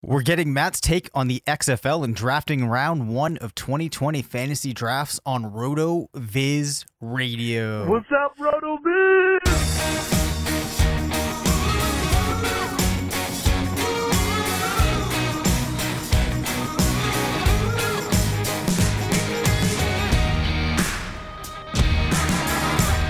We're getting Matt's take on the XFL and drafting round one of 2020 fantasy drafts on RotoViz Radio. What's up, RotoViz?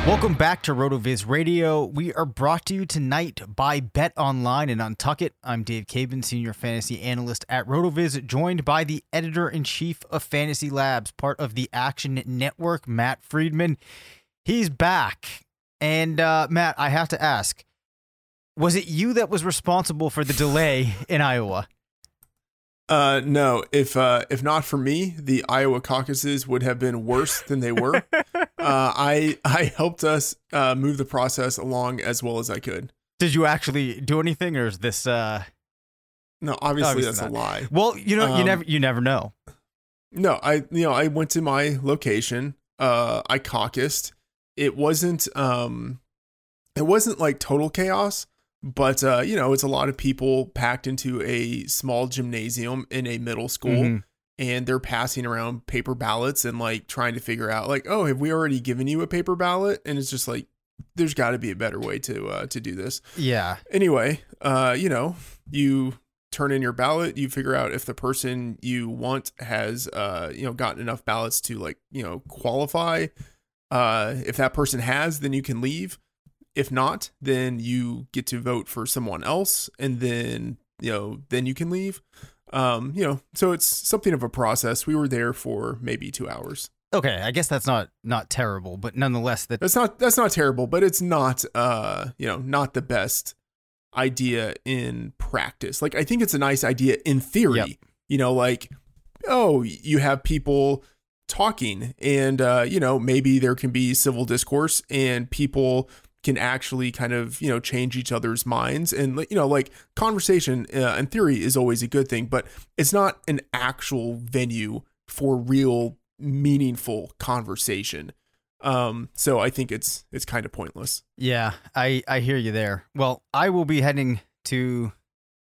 Welcome back to RotoViz Radio. We are brought to you tonight by BetOnline and Untuckit. I'm Dave Caban, Senior Fantasy Analyst at RotoViz, joined by the Editor in Chief of Fantasy Labs, part of the Action Network, Matt Freedman. He's back. And uh, Matt, I have to ask was it you that was responsible for the delay in Iowa? Uh, no. If uh, if not for me, the Iowa caucuses would have been worse than they were. uh, I I helped us uh, move the process along as well as I could. Did you actually do anything, or is this? Uh... No, obviously, Obviously that's not. a lie. Well, you know, you Um, never you never know. No, I you know I went to my location. Uh, I caucused. It wasn't um, it wasn't like total chaos, but uh, you know, it's a lot of people packed into a small gymnasium in a middle school. Mhm. and they're passing around paper ballots and like trying to figure out like oh have we already given you a paper ballot and it's just like there's got to be a better way to uh, to do this Yeah. anyway uh you know you turn in your ballot you figure out if the person you want has uh you know gotten enough ballots to like you know qualify uh if that person has then you can leave if not then you get to vote for someone else and then you know then you can leave. Um you know so it's something of a process. We were there for maybe two hours. Okay, I guess that's not not terrible, but nonetheless, that that's not that's not terrible but it's not uh you know not the best idea in practice. Like i think it's a nice idea in theory Yep. you know like oh you have people talking and uh you know maybe there can be civil discourse and people can actually kind of you know change each other's minds and you know like conversation uh, in theory is always a good thing but it's not an actual venue for real meaningful conversation um so i think it's it's kind of pointless yeah, I I hear you there. Well, I will be heading to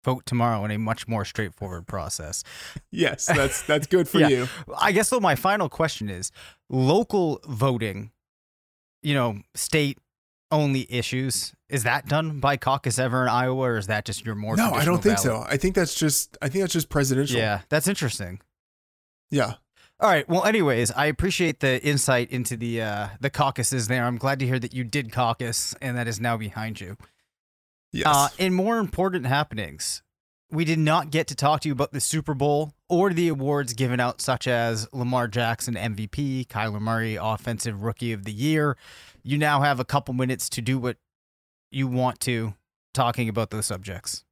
vote tomorrow in a much more straightforward process. yes that's that's good for Yeah. you I guess though my final question is local voting, you know, state only issues. Is that done by caucus ever in Iowa or is that just your more no i don't think traditional so i think that's just i think that's just presidential? Yeah, that's interesting. yeah All right. Well, anyways, I appreciate the insight into the uh, the caucuses there. I'm glad to hear that you did caucus and that is now behind you. yes Uh, in more important happenings, we did not get to talk to you about the Super Bowl or the awards given out, such as Lamar Jackson MVP, Kyler Murray Offensive Rookie of the Year. You now have a couple minutes to do what you want to talking about those subjects.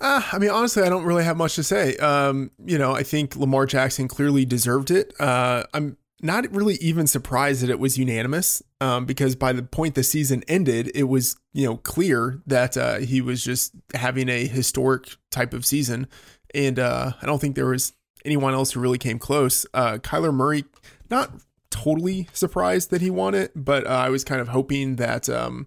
Uh, I mean, honestly, I don't really have much to say. Um, you know, I think Lamar Jackson clearly deserved it. Uh, I'm not really even surprised that it was unanimous um, because by the point the season ended, it was you know clear that uh, he was just having a historic type of season, and uh, I don't think there was anyone else who really came close. Uh, Kyler Murray, not totally surprised that he won it, but uh, I was kind of hoping that um,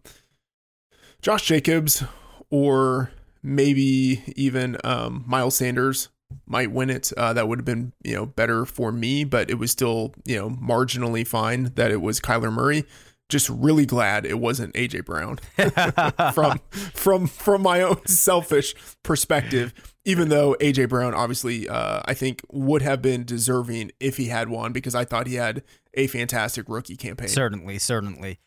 Josh Jacobs or maybe even um, Miles Sanders might win it. Uh, that would have been you know better for me, but it was still you know marginally fine that it was Kyler Murray. Just really glad it wasn't AJ Brown from from from my own selfish perspective. Even though AJ Brown obviously uh, I think would have been deserving if he had won because I thought he had a fantastic rookie campaign. Certainly, certainly.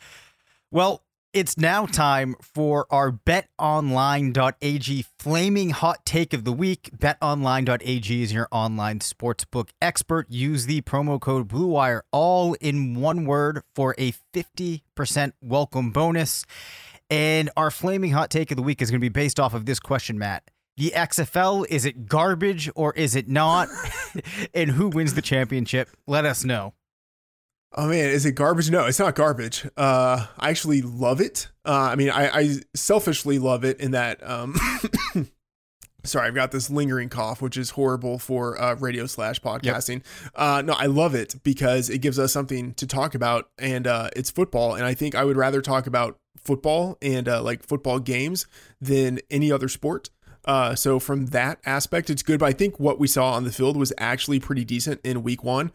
Well, it's now time for our betonline.ag flaming hot take of the week. Betonline.ag is your online sportsbook expert. Use the promo code BlueWire all in one word for a 50% welcome bonus. And our flaming hot take of the week is going to be based off of this question, Matt. The XFL, is it garbage or is it not? and who wins the championship? Let us know. Oh man, is it garbage? No, it's not garbage. Uh, I actually love it. Uh, I mean, I, I selfishly love it in that. Um, sorry, I've got this lingering cough, which is horrible for uh, radio slash podcasting. Yep. Uh, no, I love it because it gives us something to talk about, and uh, it's football. And I think I would rather talk about football and uh, like football games than any other sport. Uh, so from that aspect, it's good. But I think what we saw on the field was actually pretty decent in week one.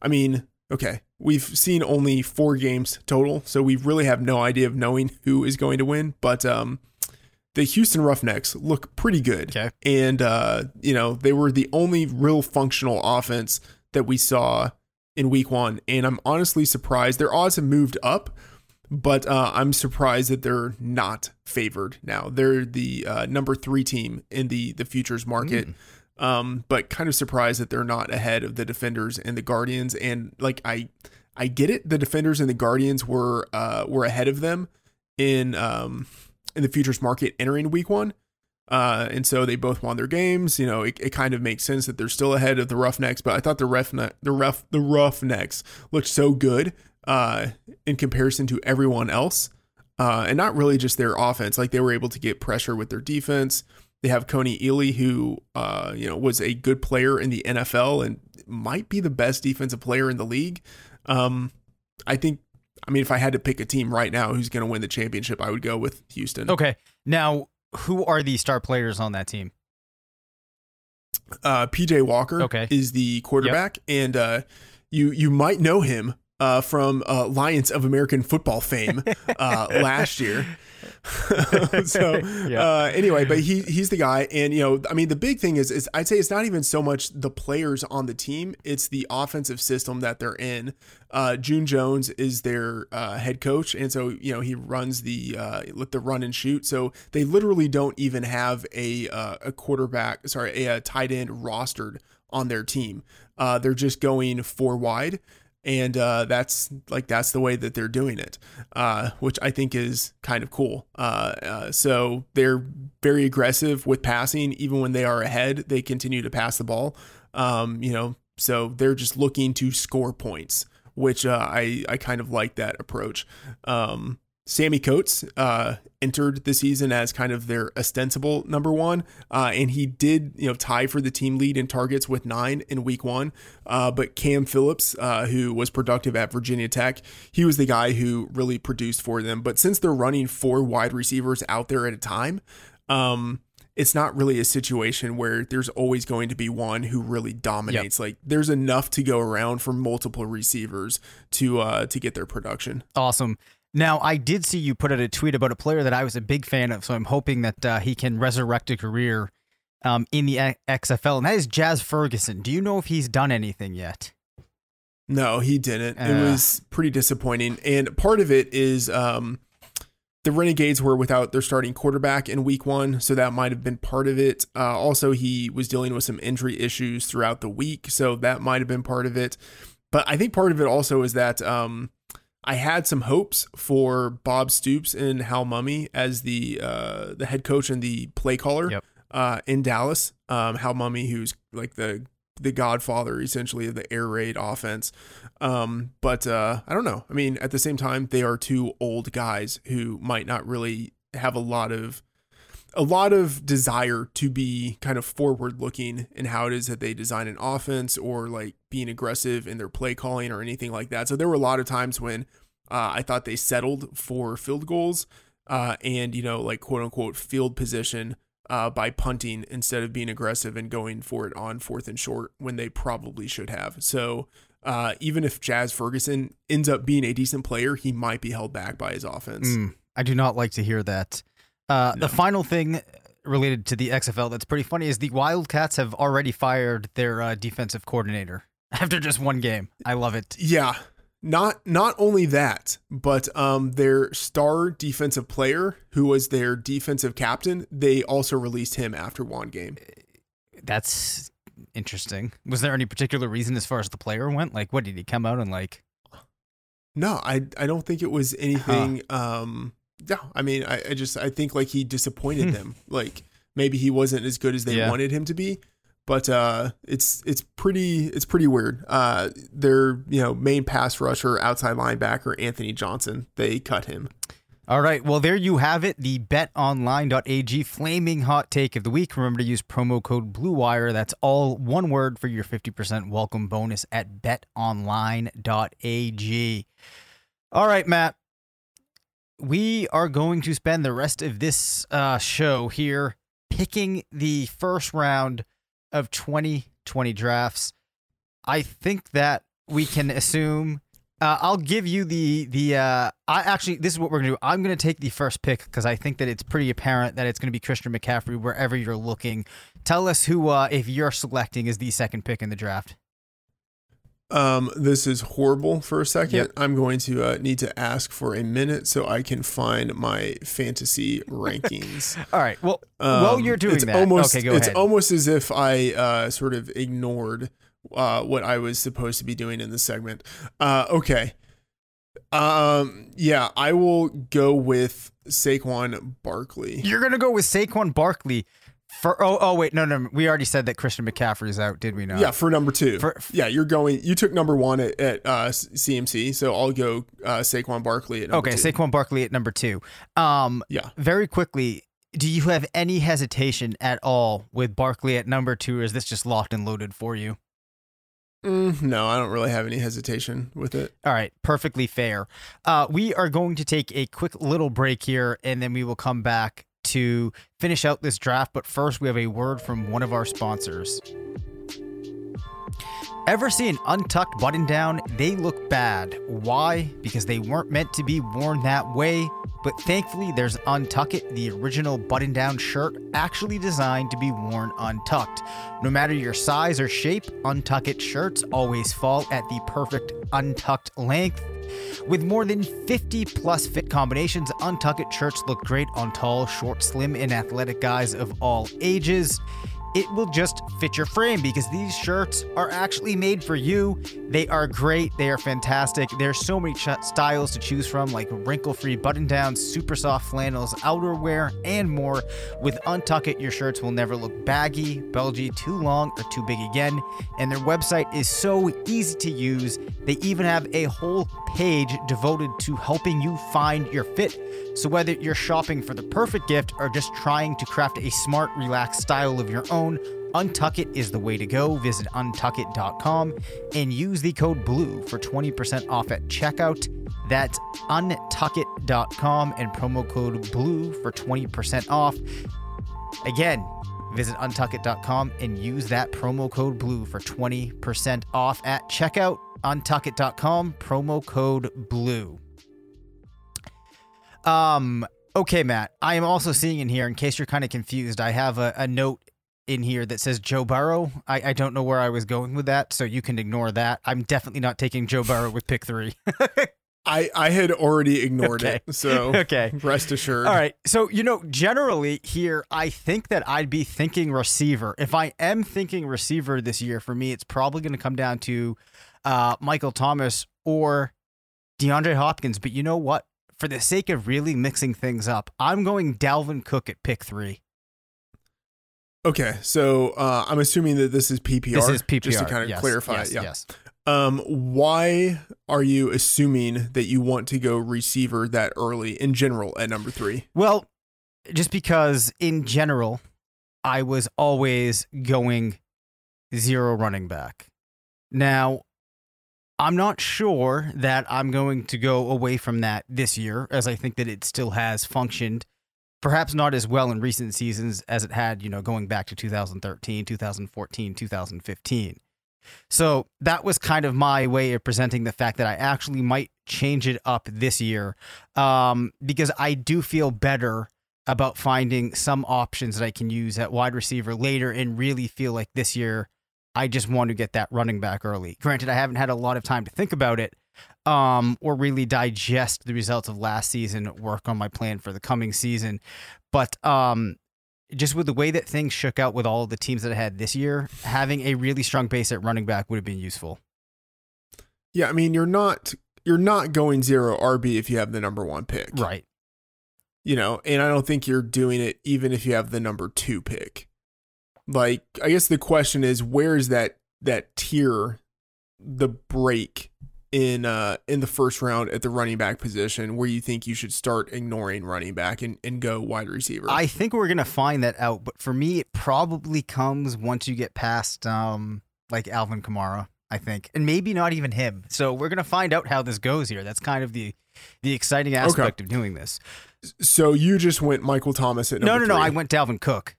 I mean, okay, we've seen only four games total, so we really have no idea of knowing who is going to win. But um, the Houston Roughnecks look pretty good, okay. and uh, you know they were the only real functional offense that we saw in Week One, and I'm honestly surprised. Their odds have moved up. But uh, I'm surprised that they're not favored now. They're the uh, number three team in the the futures market. Mm um, but kind of surprised that they're not ahead of the defenders and the guardians. And like I, I get it. The defenders and the guardians were uh, were ahead of them in um, in the futures market entering week one. Uh, and so they both won their games. You know, it, it kind of makes sense that they're still ahead of the Roughnecks. But I thought the rough the rough the Roughnecks looked so good uh, in comparison to everyone else, uh, and not really just their offense. Like they were able to get pressure with their defense. They have Kony Ealy, who uh, you know was a good player in the NFL and might be the best defensive player in the league. Um, I think. I mean, if I had to pick a team right now who's going to win the championship, I would go with Houston. Okay. Now, who are the star players on that team? Uh, PJ Walker okay. is the quarterback, yep. and uh, you you might know him uh, from uh, Alliance of American Football fame uh, last year. so yeah. uh, anyway, but he he's the guy, and you know, I mean, the big thing is is I'd say it's not even so much the players on the team; it's the offensive system that they're in. Uh, June Jones is their uh, head coach, and so you know he runs the uh, let the run and shoot. So they literally don't even have a uh, a quarterback, sorry, a, a tight end rostered on their team. Uh, they're just going four wide and uh, that's like that's the way that they're doing it, uh, which I think is kind of cool. Uh, uh, so they're very aggressive with passing, even when they are ahead, they continue to pass the ball. Um, you know, so they're just looking to score points, which uh, I I kind of like that approach. Um, Sammy Coates uh, entered the season as kind of their ostensible number one, uh, and he did you know tie for the team lead in targets with nine in week one. Uh, but Cam Phillips, uh, who was productive at Virginia Tech, he was the guy who really produced for them. But since they're running four wide receivers out there at a time, um, it's not really a situation where there's always going to be one who really dominates. Yep. Like there's enough to go around for multiple receivers to uh, to get their production. Awesome. Now, I did see you put out a tweet about a player that I was a big fan of, so I'm hoping that uh, he can resurrect a career um, in the XFL, and that is Jazz Ferguson. Do you know if he's done anything yet? No, he didn't. Uh, it was pretty disappointing, and part of it is um, the Renegades were without their starting quarterback in week one, so that might have been part of it. Uh, also, he was dealing with some injury issues throughout the week, so that might have been part of it. But I think part of it also is that um, I had some hopes for Bob Stoops and Hal Mumme as the uh, the head coach and the play caller Yep. uh, in Dallas. Um, Hal Mumme, who's like the the godfather essentially of the air raid offense. Um, but uh, I don't know. I mean, at the same time, they are two old guys who might not really have a lot of a lot of desire to be kind of forward looking in how it is that they design an offense or like being aggressive in their play calling or anything like that. So there were a lot of times when uh, I thought they settled for field goals uh, and you know like quote unquote field position uh, by punting instead of being aggressive and going for it on fourth and short when they probably should have. So uh, even if Jazz Ferguson ends up being a decent player, he might be held back by his offense. Mm, I do not like to hear that. Uh, No. The final thing related to the XFL that's pretty funny is the Wildcats have already fired their uh, defensive coordinator after just one game. I love it. Yeah. Not not only that, but um their star defensive player, who was their defensive captain, they also released him after one game. That's interesting. Was there any particular reason as far as the player went? Like, what did he come out and like? No, I I don't think it was anything um yeah, I mean I, I just I think like he disappointed them. Like maybe he wasn't as good as they Yeah. wanted him to be. But uh it's it's pretty it's pretty weird. Uh their, you know, main pass rusher, outside linebacker, Anthony Johnson, they cut him. All right. Well, there you have it. The betonline.ag flaming hot take of the week. Remember to use promo code BLUEWIRE. That's all one word for your 50% welcome bonus at betonline.ag. All right, Matt. We are going to spend the rest of this uh, show here picking the first round of 2020 drafts. I think that we can assume uh, I'll give you the the. Uh, I actually, this is what we're gonna do. I'm gonna take the first pick because I think that it's pretty apparent that it's gonna be Christian McCaffrey wherever you're looking. Tell us who, uh, if you're selecting, is the second pick in the draft. Um, this is horrible for a second. Yep. I'm going to uh, need to ask for a minute so I can find my fantasy rankings. All right. Well, while Um, you're doing it's that, almost, okay, go it's ahead. almost as if I uh, sort of ignored uh, what I was supposed to be doing in this segment. Uh, okay. Um, yeah, I will go with Saquon Barkley. you're gonna go with Saquon Barkley. For oh oh wait no no we already said that Christian McCaffrey is out did we not? Yeah, for number two. For- yeah, you're going. You took number one at, at uh, CMC, so I'll go uh, Saquon Barkley at number Okay, two. Saquon Barkley at number two. Um, Yeah. very quickly, do you have any hesitation at all with Barkley at number two, or is this just locked and loaded for you? Mm, no, I don't really have any hesitation with it. All right, perfectly fair. Uh, we are going to take a quick little break here, and then we will come back to finish out this draft. But first, we have a word from one of our sponsors. Ever see an untucked button down? They look bad. Why? Because they weren't meant to be worn that way. But thankfully, there's Untuckit, the original button down shirt actually designed to be worn untucked. No matter your size or shape, Untuckit shirts always fall at the perfect untucked length. With more than 50 plus fit combinations, Untuckit shirts look great on tall, short, slim, and athletic guys of all ages. It will just fit your frame because these shirts are actually made for you. They are great. They are fantastic. There's so many ch- styles to choose from, like wrinkle-free button-downs, super soft flannels, outerwear, and more. With Untuckit, your shirts will never look baggy, bulgy, too long, or too big again. And their website is so easy to use. They even have a whole page devoted to helping you find your fit. So, whether you're shopping for the perfect gift or just trying to craft a smart, relaxed style of your own, Untuckit is the way to go. Visit untuckit.com and use the code BLUE for 20% off at checkout. That's untuckit.com and promo code BLUE for 20% off. Again, visit untuckit.com and use that promo code BLUE for 20% off at checkout. Untuckit.com, promo code BLUE. Um. Okay, Matt. I am also seeing in here, in case you're kind of confused, I have a, a note in here that says Joe Burrow. I, I don't know where I was going with that, so you can ignore that. I'm definitely not taking Joe Burrow with pick three. I I had already ignored Okay. it, so Okay. rest assured. All right. So, you know, generally here, I think that I'd be thinking receiver. If I am thinking receiver this year, for me, it's probably going to come down to uh, Michael Thomas or DeAndre Hopkins. But you know what? For the sake of really mixing things up, I'm going Dalvin Cook at pick three. Okay, so uh, I'm assuming that this is PPR. This is PPR. Just to kind of yes, clarify. Yes, yeah. yes. Um, why are you assuming that you want to go receiver that early in general at number three? Well, just because in general, I was always going zero running back. Now, I'm not sure that I'm going to go away from that this year, as I think that it still has functioned, perhaps not as well in recent seasons as it had, you know, going back to 2013, 2014, 2015. So that was kind of my way of presenting the fact that I actually might change it up this year um, because I do feel better about finding some options that I can use at wide receiver later and really feel like this year I just want to get that running back early. Granted, I haven't had a lot of time to think about it um, or really digest the results of last season, work on my plan for the coming season. But um, just with the way that things shook out with all of the teams that I had this year, having a really strong base at running back would have been useful. Yeah, I mean you're not you're not going zero RB if you have the number one pick, Right. You know, and I don't think you're doing it even if you have the number two pick. Like, I guess the question is, where is that that tier, the break in uh in the first round at the running back position where you think you should start ignoring running back and, and go wide receiver? I think we're gonna find that out, but for me, it probably comes once you get past um like Alvin Kamara. I think, and maybe not even him. So we're gonna find out how this goes here. That's kind of the the exciting aspect of doing this. so you just went Michael Thomas at No, no, no. three. I went Dalvin Cook.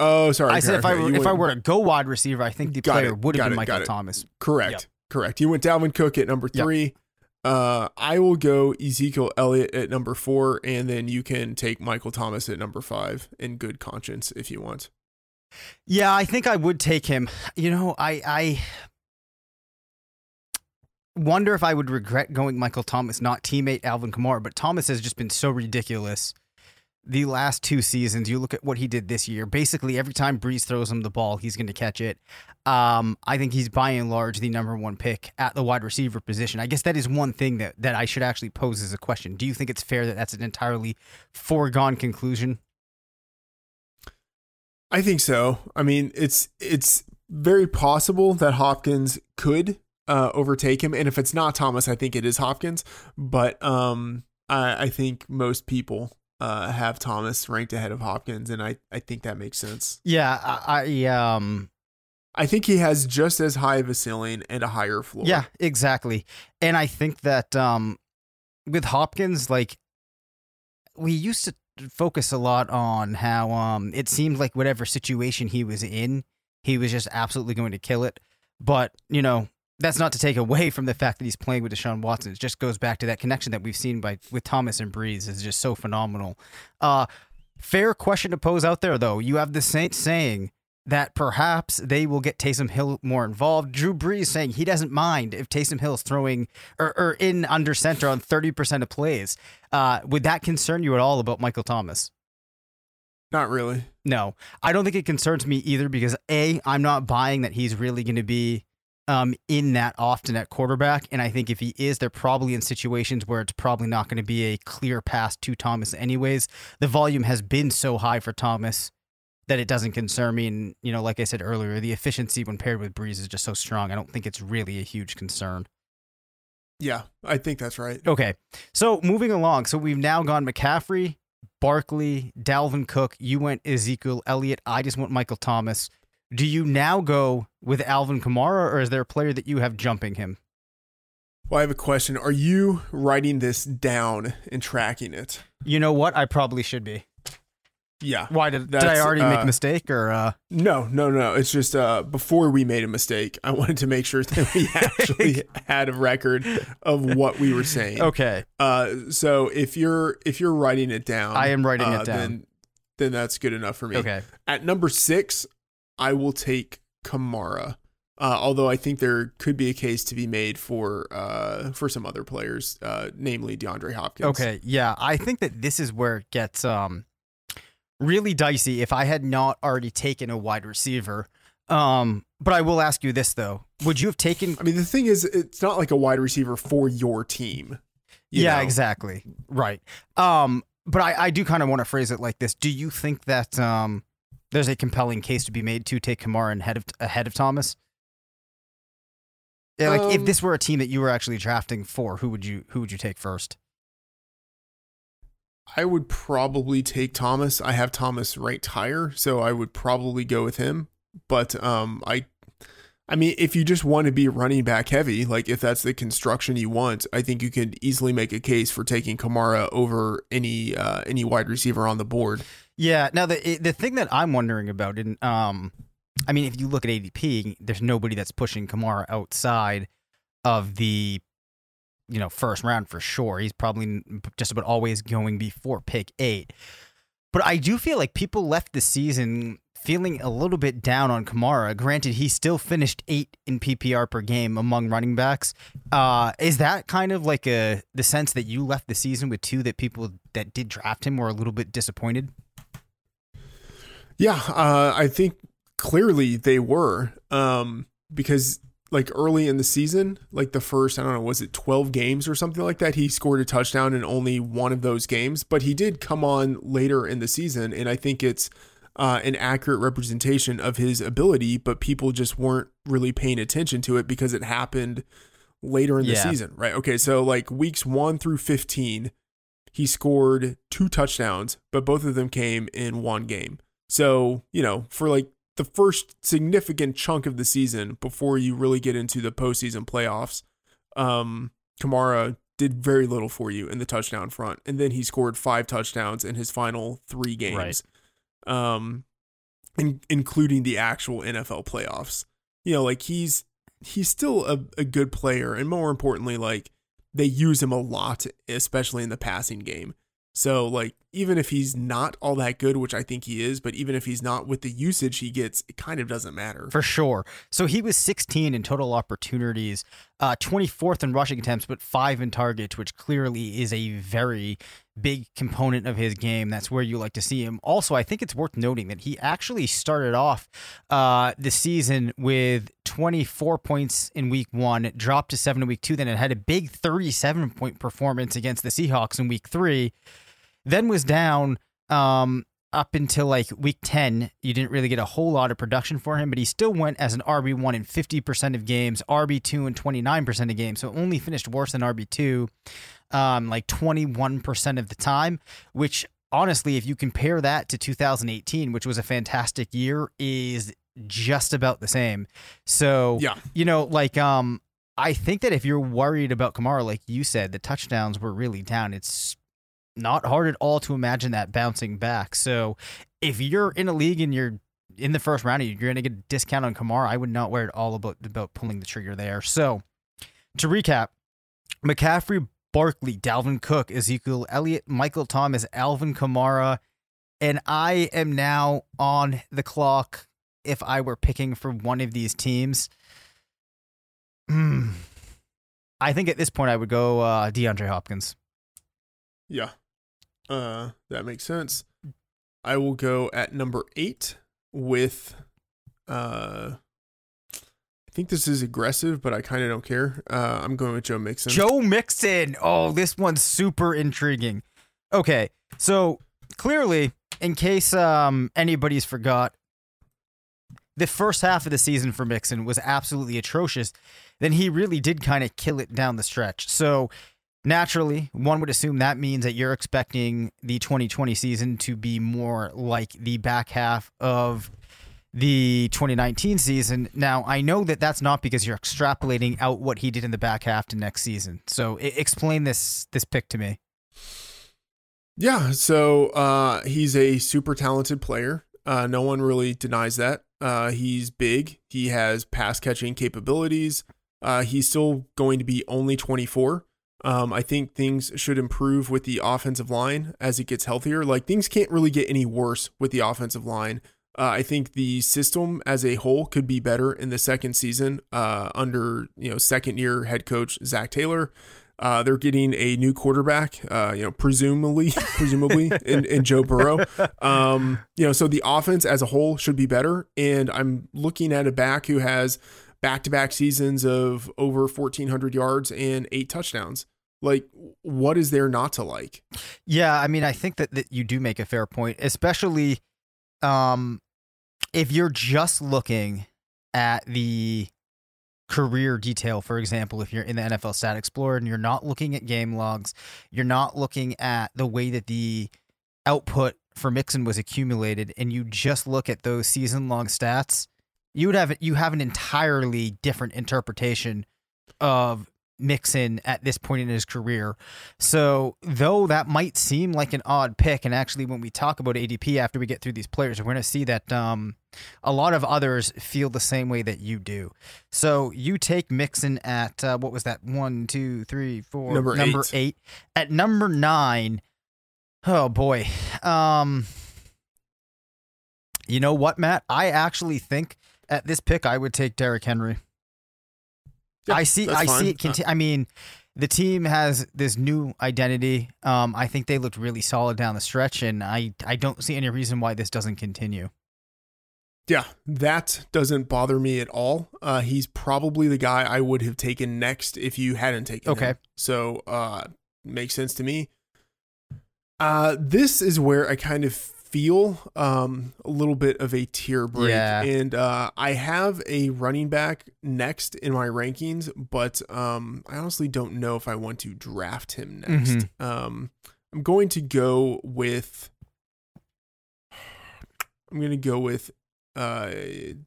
Oh, sorry. I said okay, if I were if I were to go wide receiver, I think the player it, would have been it, Michael. Thomas. Correct. Yep. Correct. You went Dalvin Cook at number Yep. three. Uh, I will go Ezekiel Elliott at number four, and then you can take Michael Thomas at number five in good conscience if you want. Yeah, I think I would take him. You know, I I wonder if I would regret going Michael Thomas, not teammate Alvin Kamara. But Thomas has just been so ridiculous. The last two seasons, you look at what he did this year. Basically, every time Brees throws him the ball, he's going to catch it. Um, I think he's by and large the number one pick at the wide receiver position. I guess that is one thing that that I should actually pose as a question. Do you think it's fair that that's an entirely foregone conclusion? I think so. I mean, it's it's very possible that Hopkins could uh, overtake him, and if it's not Thomas, I think it is Hopkins. But um, I, I think most people uh, have Thomas ranked ahead of Hopkins, and I, I think that makes sense. Yeah, I, I um. I think he has just as high of a ceiling and a higher floor. Yeah, exactly. And I think that um, with Hopkins, like we used to focus a lot on how um, it seemed like whatever situation he was in, he was just absolutely going to kill it. But you know, that's not to take away from the fact that he's playing with Deshaun Watson. It just goes back to that connection that we've seen by with Thomas and Brees is just so phenomenal. Uh, fair question to pose out there, though. You have the Saints saying that perhaps they will get Taysom Hill more involved. Drew Brees saying he doesn't mind if Taysom Hill is throwing or, or in under center on 30% of plays. Uh, would that concern you at all about Michael Thomas? Not really. No, I don't think it concerns me either because A, I'm not buying that he's really going to be um, in that often at quarterback. And I think if he is, they're probably in situations where it's probably not going to be a clear pass to Thomas, anyways. The volume has been so high for Thomas that it doesn't concern me. And, you know, like I said earlier, the efficiency when paired with Brees is just so strong. I don't think it's really a huge concern. Yeah, I think that's right. Okay. So moving along. So we've now gone McCaffrey, Barkley, Dalvin Cook. You went Ezekiel Elliott. I just went Michael Thomas. Do you now go with Alvin Kamara, or is there a player that you have jumping him? Well, I have a question. Are you writing this down and tracking it? You know what? I probably should be. Yeah. Why did, did I already make uh, a mistake, or uh, No, no, no. It's just uh, before we made a mistake, I wanted to make sure that we actually had a record of what we were saying. okay? Uh, so if you're if you're writing it down, I am writing it uh, down. Then, then that's good enough for me. Okay. At number six, I will take Kamara. Uh, although I think there could be a case to be made for uh, for some other players, uh, namely DeAndre Hopkins. Okay, yeah, I think that this is where it gets um really dicey. If I had not already taken a wide receiver, um, but I will ask you this though: Would you have taken? I mean, the thing is, it's not like a wide receiver for your team. you yeah, know? exactly. Right. Um, but I, I do kind of want to phrase it like this: Do you think that um, there's a compelling case to be made to take Kamara ahead of ahead of Thomas? Yeah, like if Um, this were a team that you were actually drafting for, who would you who would you take first? I would probably take Thomas. I have Thomas right higher, so I would probably go with him. But um, I, I mean, if you just want to be running back heavy, like if that's the construction you want, I think you could easily make a case for taking Kamara over any uh, any wide receiver on the board. Yeah. Now the the thing that I'm wondering about, and um, I mean, if you look at ADP, there's nobody that's pushing Kamara outside of the, you know, first round for sure. He's probably just about always going before pick eight. But I do feel like people left the season feeling a little bit down on Kamara. Granted, he still finished eight in PPR per game among running backs. Uh, is that kind of like a the sense that you left the season with two that people that did draft him were a little bit disappointed? Yeah, uh, I think clearly they were um, because like early in the season, like the first I don't know was it twelve games or something like that, he scored a touchdown in only one of those games, but he did come on later in the season, and I think it's uh, an accurate representation of his ability, but people just weren't really paying attention to it because it happened later in the Yeah. season, right? Okay, so like weeks one through fifteen, he scored two touchdowns, but both of them came in one game. So, you know, for like the first significant chunk of the season before you really get into the postseason playoffs, um, Kamara did very little for you in the touchdown front. And then he scored five touchdowns in his final three games, um, in, including the actual NFL playoffs. You know, like he's he's still a, a good player. And more importantly, like they use him a lot, especially in the passing game. So like even if he's not all that good, which I think he is, but even if he's not with the usage he gets, it kind of doesn't matter. For sure. So he was 16 in total opportunities, uh, 24th in rushing attempts, but five in targets, which clearly is a very big component of his game. That's where you like to see him. Also, I think it's worth noting that he actually started off uh, the season with 24 points in week one, dropped to seven in week two, then it had a big 37 point performance against the Seahawks in week three, then was down um, up until like week 10, you didn't really get a whole lot of production for him, but he still went as an RB1 in 50% of games, RB2 in 29% of games. So only finished worse than RB2, um, like 21% of the time, which honestly, if you compare that to 2018, which was a fantastic year, is just about the same. So, Yeah. you know, like, um, I think that if you're worried about Kamara, like you said, the touchdowns were really down. It's not hard at all to imagine that bouncing back. So if you're in a league and you're in the first round you're going to get a discount on Kamara, I would not worry all about about pulling the trigger there. So to recap, McCaffrey, Barkley, Dalvin Cook, Ezekiel Elliott, Michael Thomas, Alvin Kamara, and I am now on the clock. If I were picking for one of these teams, hmm, I think at this point I would go uh, DeAndre Hopkins. Yeah. Uh that makes sense. I will go at number 8 with uh I think this is aggressive, but I kind of don't care. Uh I'm going with Joe Mixon. Joe Mixon. Oh, this one's super intriguing. Okay, so clearly, in case um, anybody's forgot, the first half of the season for Mixon was absolutely atrocious. Then he really did kind of kill it down the stretch. So naturally, one would assume that means that you're expecting the 2020 season to be more like the back half of the 2019 season. Now, I know that that's not because you're extrapolating out what he did in the back half to next season. So, I- explain this this pick to me. Yeah, so uh, he's a super talented player. Uh, no one really denies that. Uh, he's big. He has pass catching capabilities. Uh, he's still going to be only 24. Um, I think things should improve with the offensive line as it gets healthier. Like things can't really get any worse with the offensive line Uh, I think the system as a whole could be better in the second season uh, under you know second year head coach Zac Taylor. Uh, they're getting a new quarterback, uh, you know, presumably, presumably, in, in Joe Burrow. Um, you know, so the offense as a whole should be better. And I'm looking at a back who has back-to-back seasons of over 1,400 yards and eight touchdowns. Like, what is there not to like? Yeah, I mean, I think that, that you do make a fair point, especially um, if you're just looking at the career detail, for example, if you're in the NFL Stat Explorer and you're not looking at game logs, you're not looking at the way that the output for Mixon was accumulated, and you just look at those season long stats, you would have you have an entirely different interpretation of Mixon at this point in his career. So, though that might seem like an odd pick, and actually, when we talk about ADP after we get through these players, we're going to see that um, a lot of others feel the same way that you do. So, you take Mixon at uh, what was that? One, two, three, four. Number number eight. eight. At number nine, oh boy. Um, you know what, Matt? I actually think at this pick, I would take Derrick Henry. Yeah, I see. I fine. see it. Conti- I mean, the team has this new identity. Um, I think they looked really solid down the stretch, and I I don't see any reason why this doesn't continue. Yeah, that doesn't bother me at all. Uh, he's probably the guy I would have taken next if you hadn't taken Okay. him. So, uh, makes sense to me. Uh, this is where I kind of feel um, a little bit of a tier break. Yeah. And uh, I have a running back next in my rankings, but um, I honestly don't know if I want to draft him next. Mhm. Um, I'm going to go with. I'm going to go with uh,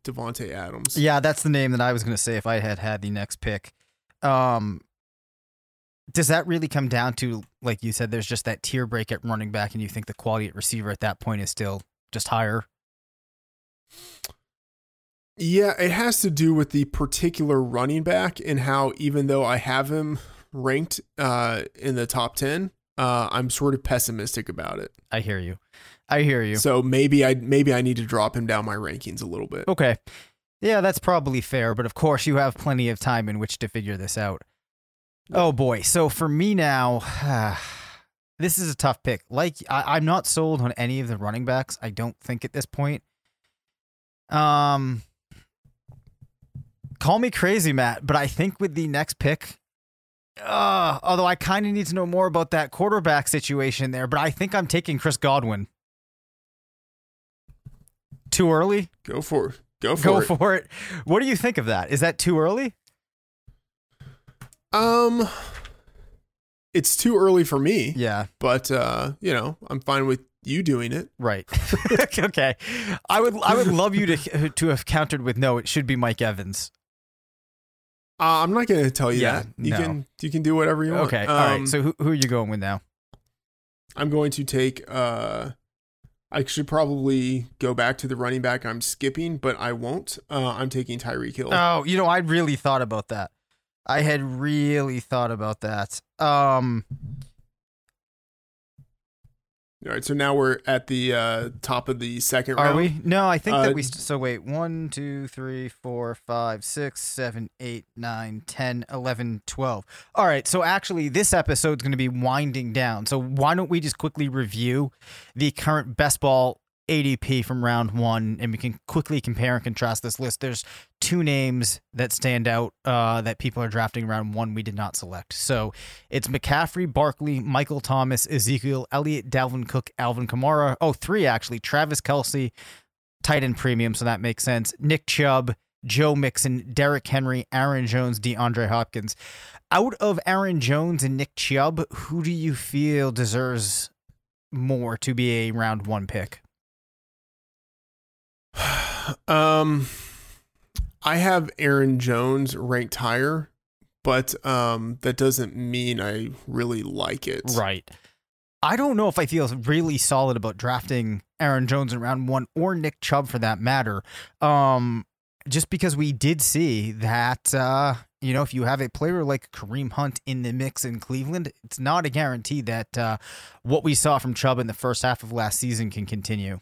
Davante Adams. Yeah, that's the name that I was going to say if I had had the next pick. Um, does that really come down to, like you said, there's just that tier break at running back, and you think the quality at receiver at that point is still just higher? Yeah, it has to do with the particular running back and how even though I have him ranked uh, in the top 10, uh, I'm sort of pessimistic about it. I hear you. I hear you. So maybe I maybe I need to drop him down my rankings a little bit. Okay. Yeah, that's probably fair, but of course you have plenty of time in which to figure this out. Oh boy. So for me now, this is a tough pick. Like I, I'm not sold on any of the running backs. I don't think at this point. Um call me crazy, Matt, but I think with the next pick, uh, although I kind of need to know more about that quarterback situation there, but I think I'm taking Chris Godwin. Too early? Go for it. Go for Go it. for it. What do you think of that? Is that too early? Um it's too early for me, Yeah, but uh, you know, I'm fine with you doing it. right. okay. I would I would love you to to have countered with no, it should be Mike Evans. Uh, I'm not going to tell you Yeah, that. You no. can you can do whatever you want. Okay. All right. Um, So who who are you going with now? I'm going to take uh I should probably go back to the running back I'm skipping, but I won't. Uh, I'm taking Tyreek Hill. Oh, you know, I really thought about that. I had really thought about that. Um All right, so now we're at the uh, top of the second are round. we? No, I think Uh, that we st- so wait, one, two, three, four, five, six, seven, eight, nine, ten, eleven, twelve. All right, so actually this episode's gonna be winding down. So why don't we just quickly review the current best ball ADP from round one and we can quickly compare and contrast this list. There's two names that stand out uh, that people are drafting round one we did not select. So it's McCaffrey, Barkley, Michael Thomas, Ezekiel, Elliott, Dalvin Cook, Alvin Kamara. Oh, three actually. Travis Kelce, tight end premium, so that makes sense. Nick Chubb, Joe Mixon, Derrick Henry, Aaron Jones, DeAndre Hopkins. Out of Aaron Jones and Nick Chubb, who do you feel deserves more to be a round one pick? Um, I have Aaron Jones ranked higher, but um, that doesn't mean I really like it. Right. I don't know if I feel really solid about drafting Aaron Jones in round one or Nick Chubb for that matter. Um, just because we did see that, uh, you know, if you have a player like Kareem Hunt in the mix in Cleveland, it's not a guarantee that uh, what we saw from Chubb in the first half of last season can continue.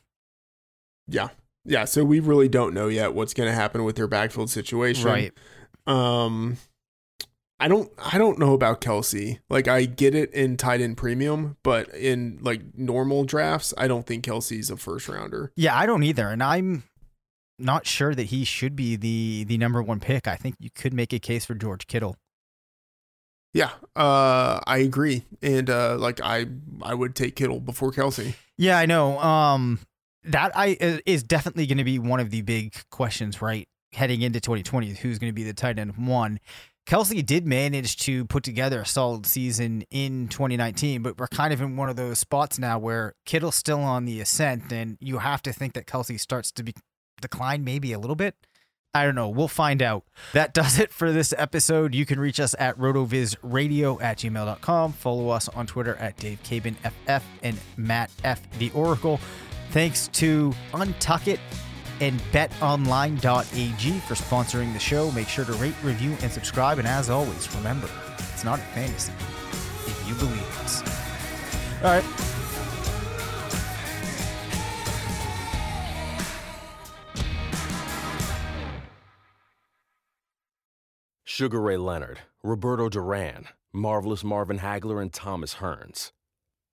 Yeah. Yeah, so we really don't know yet what's going to happen with their backfield situation. Right. Um, I don't I don't know about Kelce. Like I get it in tight end premium, but in like normal drafts, I don't think Kelce's a first rounder. Yeah, I don't either, and I'm not sure that he should be the the number one pick. I think you could make a case for George Kittle. Yeah, uh, I agree, and uh, like I I would take Kittle before Kelce. Yeah, I know. Um, that I uh, is definitely going to be one of the big questions, right? Heading into 2020, who's going to be the tight end one? Kelce did manage to put together a solid season in 2019, but we're kind of in one of those spots now where Kittle's still on the ascent, and you have to think that Kelce starts to be decline maybe a little bit. I don't know. We'll find out. That does it for this episode. You can reach us at rotovizradio at gmail.com. Follow us on Twitter at Dave Caban FF and Matt F. The Oracle. Thanks to Untuckit and betonline.ag for sponsoring the show. Make sure to rate, review, and subscribe. And as always, remember, it's not a fantasy if you believe us. All right. Sugar Ray Leonard, Roberto Duran, Marvelous Marvin Hagler, and Thomas Hearns.